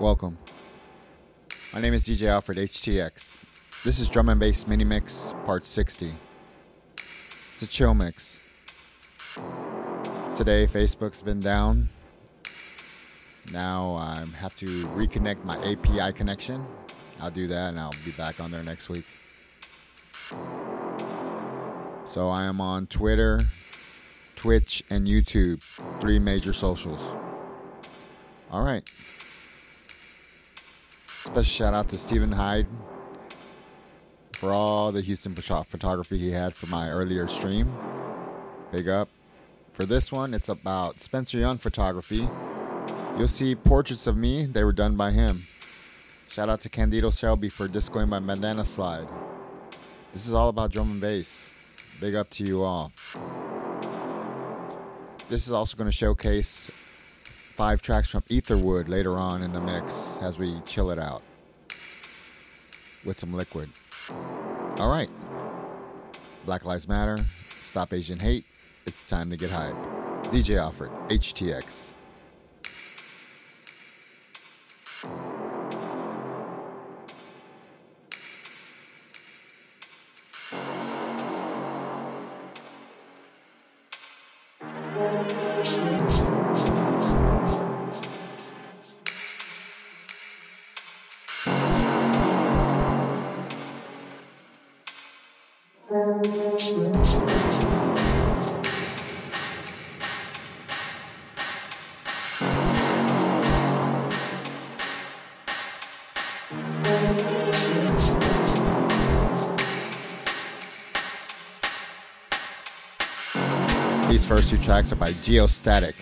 Welcome. My name is DJ Alfred HTX. This is Drum and Bass Mini Mix Part 60. It's a chill mix. Today, Facebook's been down. Now I have to reconnect my API connection. I'll do that and I'll be back on there next week. So I am on Twitter, Twitch, and YouTube. Three major socials. All right. Special shout out to Stephen Hyde for all the Houston photography he had for my earlier stream. Big up. For this one, it's about Spencer Young photography. You'll see portraits of me, they were done by him. Shout out to Candido Shelby for discoing my bandana slide. This is all about drum and bass. Big up to you all. This is also going to showcase five tracks from Etherwood later on in the mix as we chill it out with some liquid. All right. Black Lives Matter, Stop Asian Hate. It's time to get hype. DJ Alfred, HTX. These first two tracks are by Geostatic.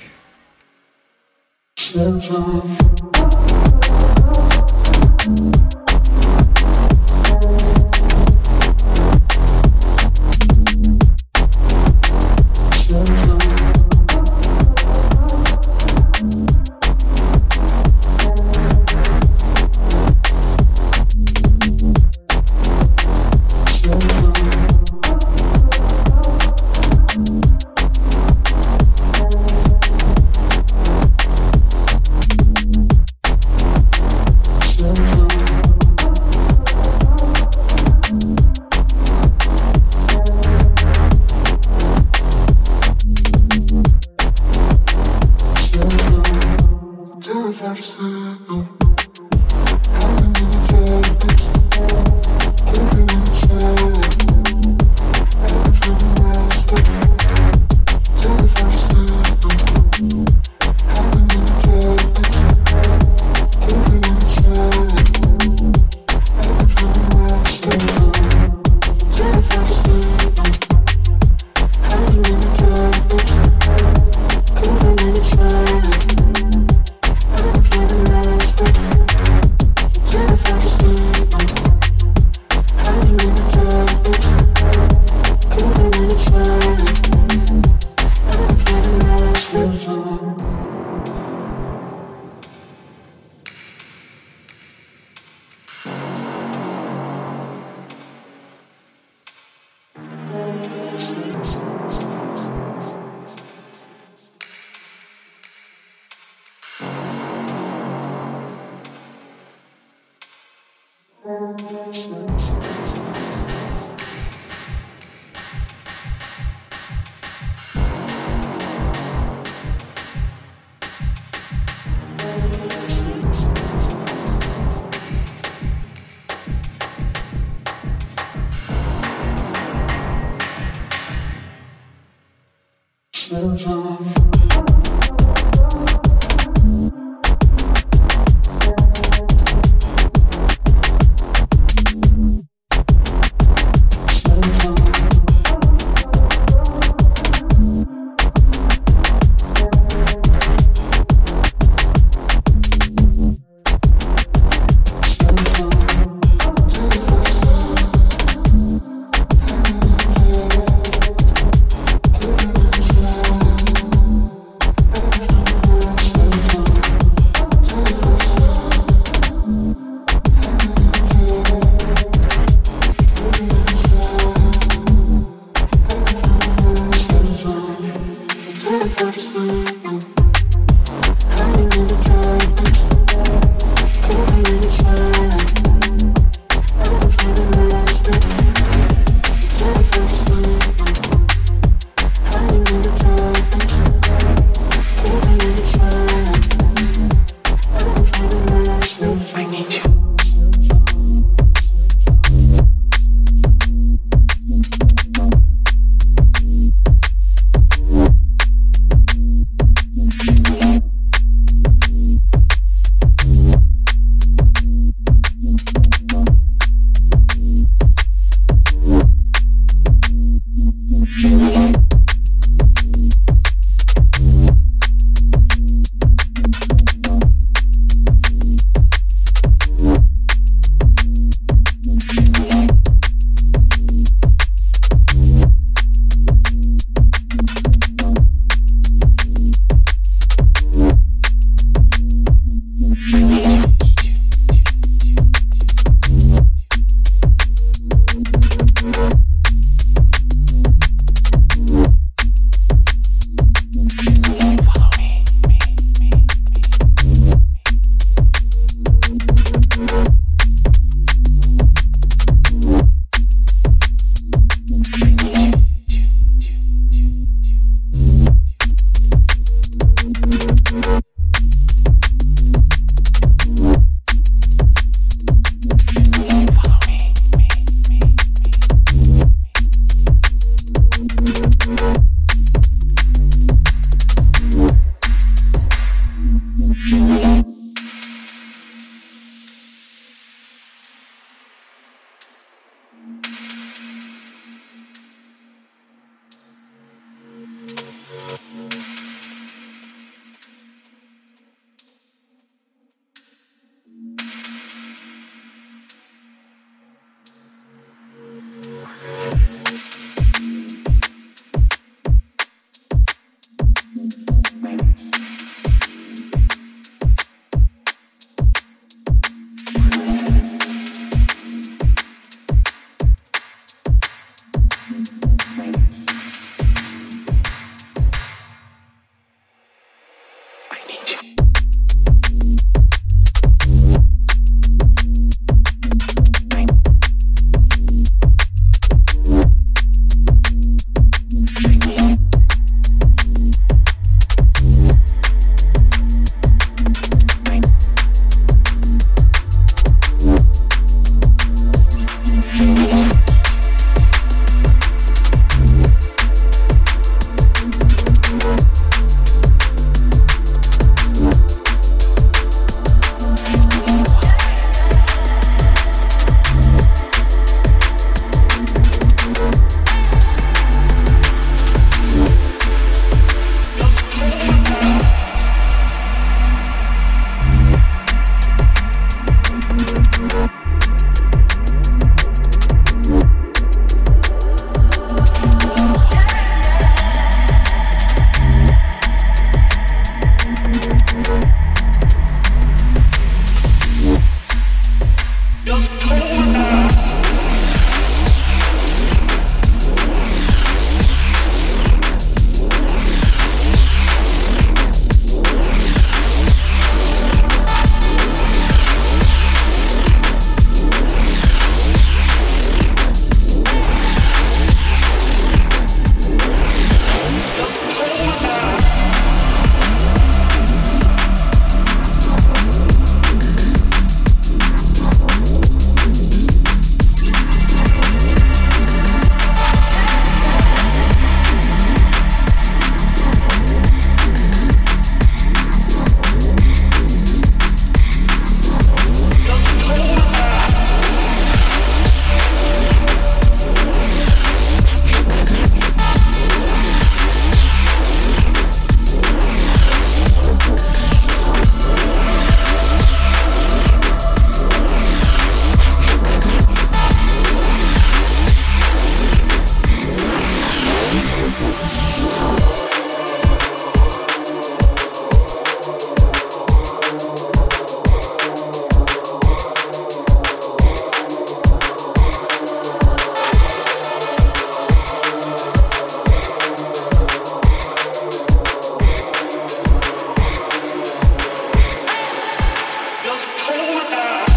Buddha.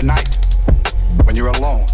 tonight when you're alone.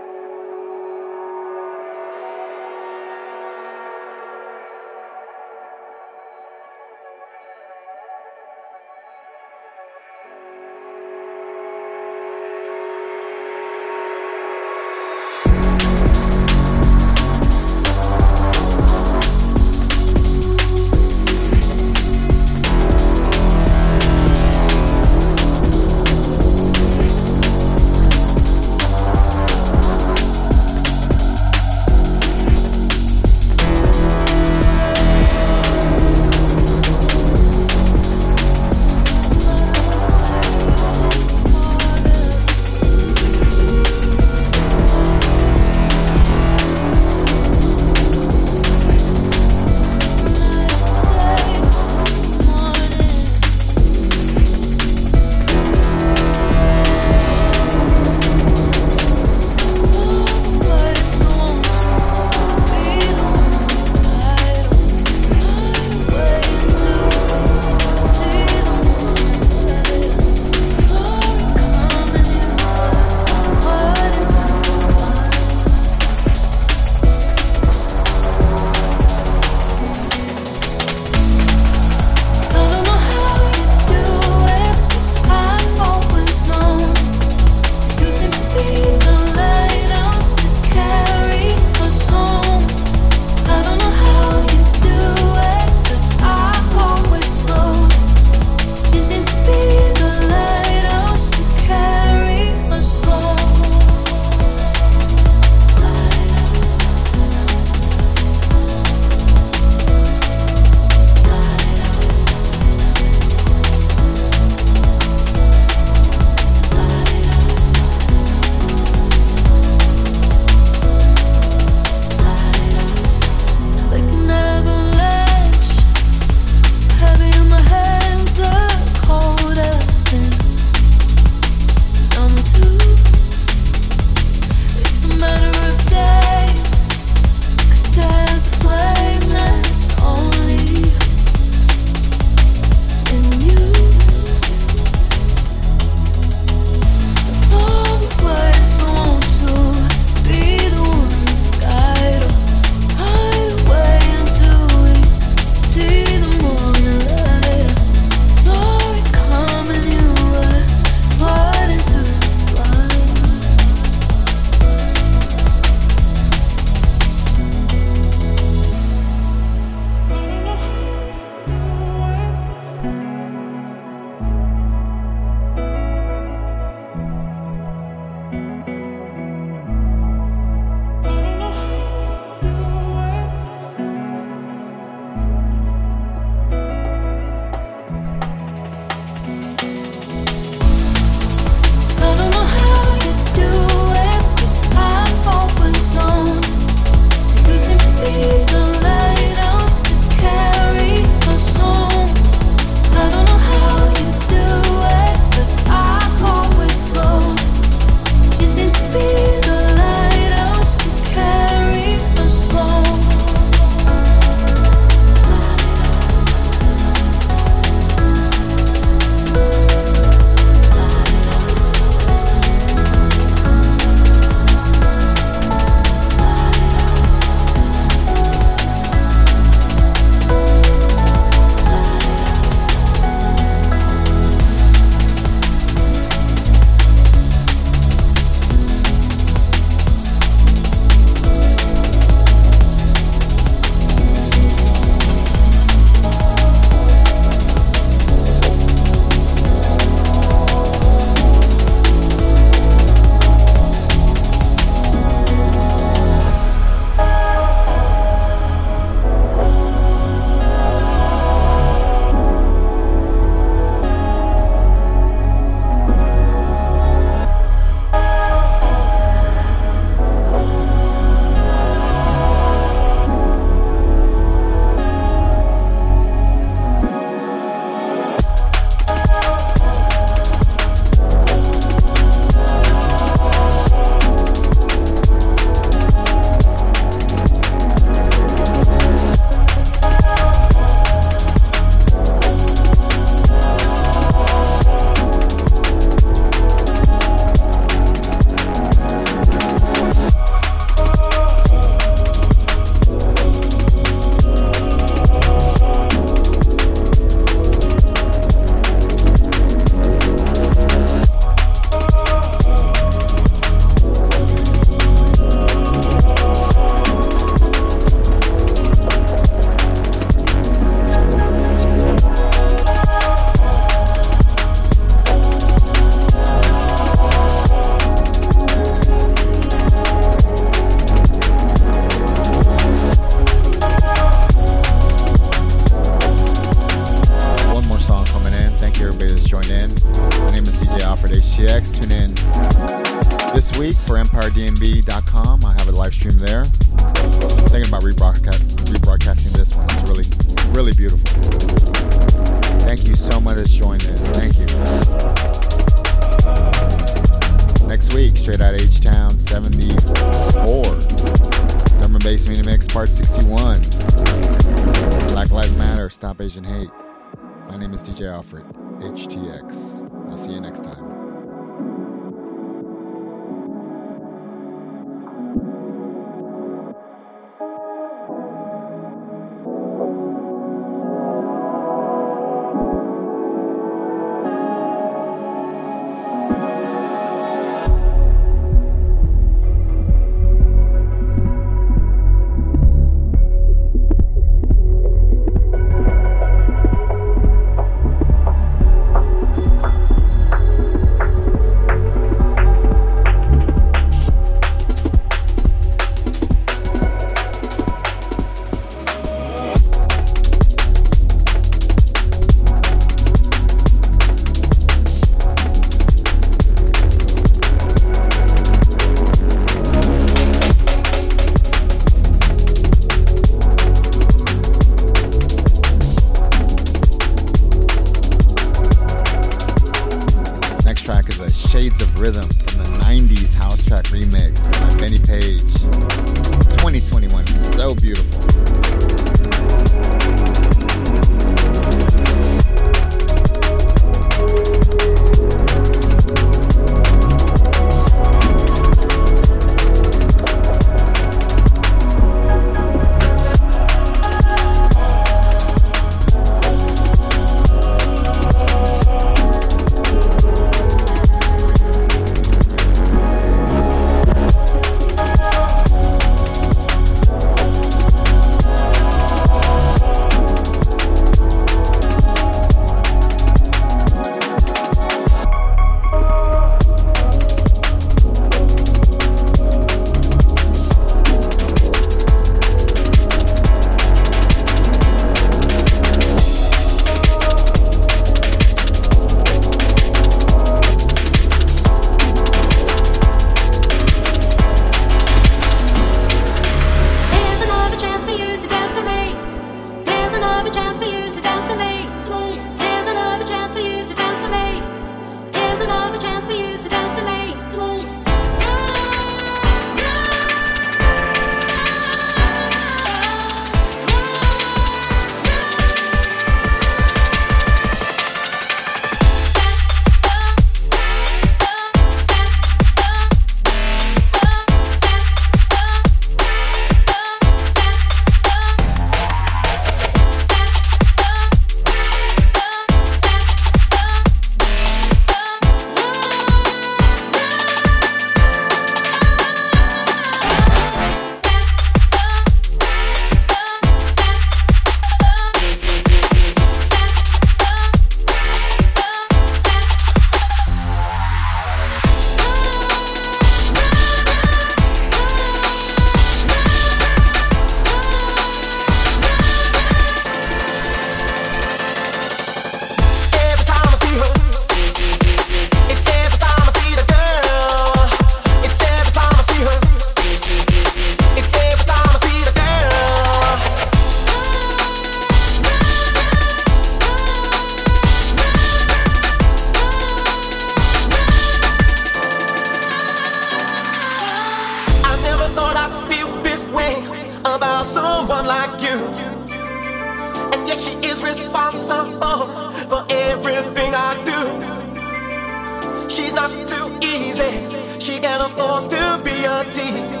She's not too easy. She can't afford to be a tease.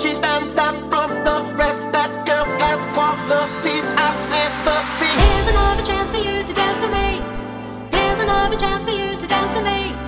She stands out from the rest. That girl has qualities I've never seen. Here's another chance for you to dance for me. Here's another chance for you to dance for me.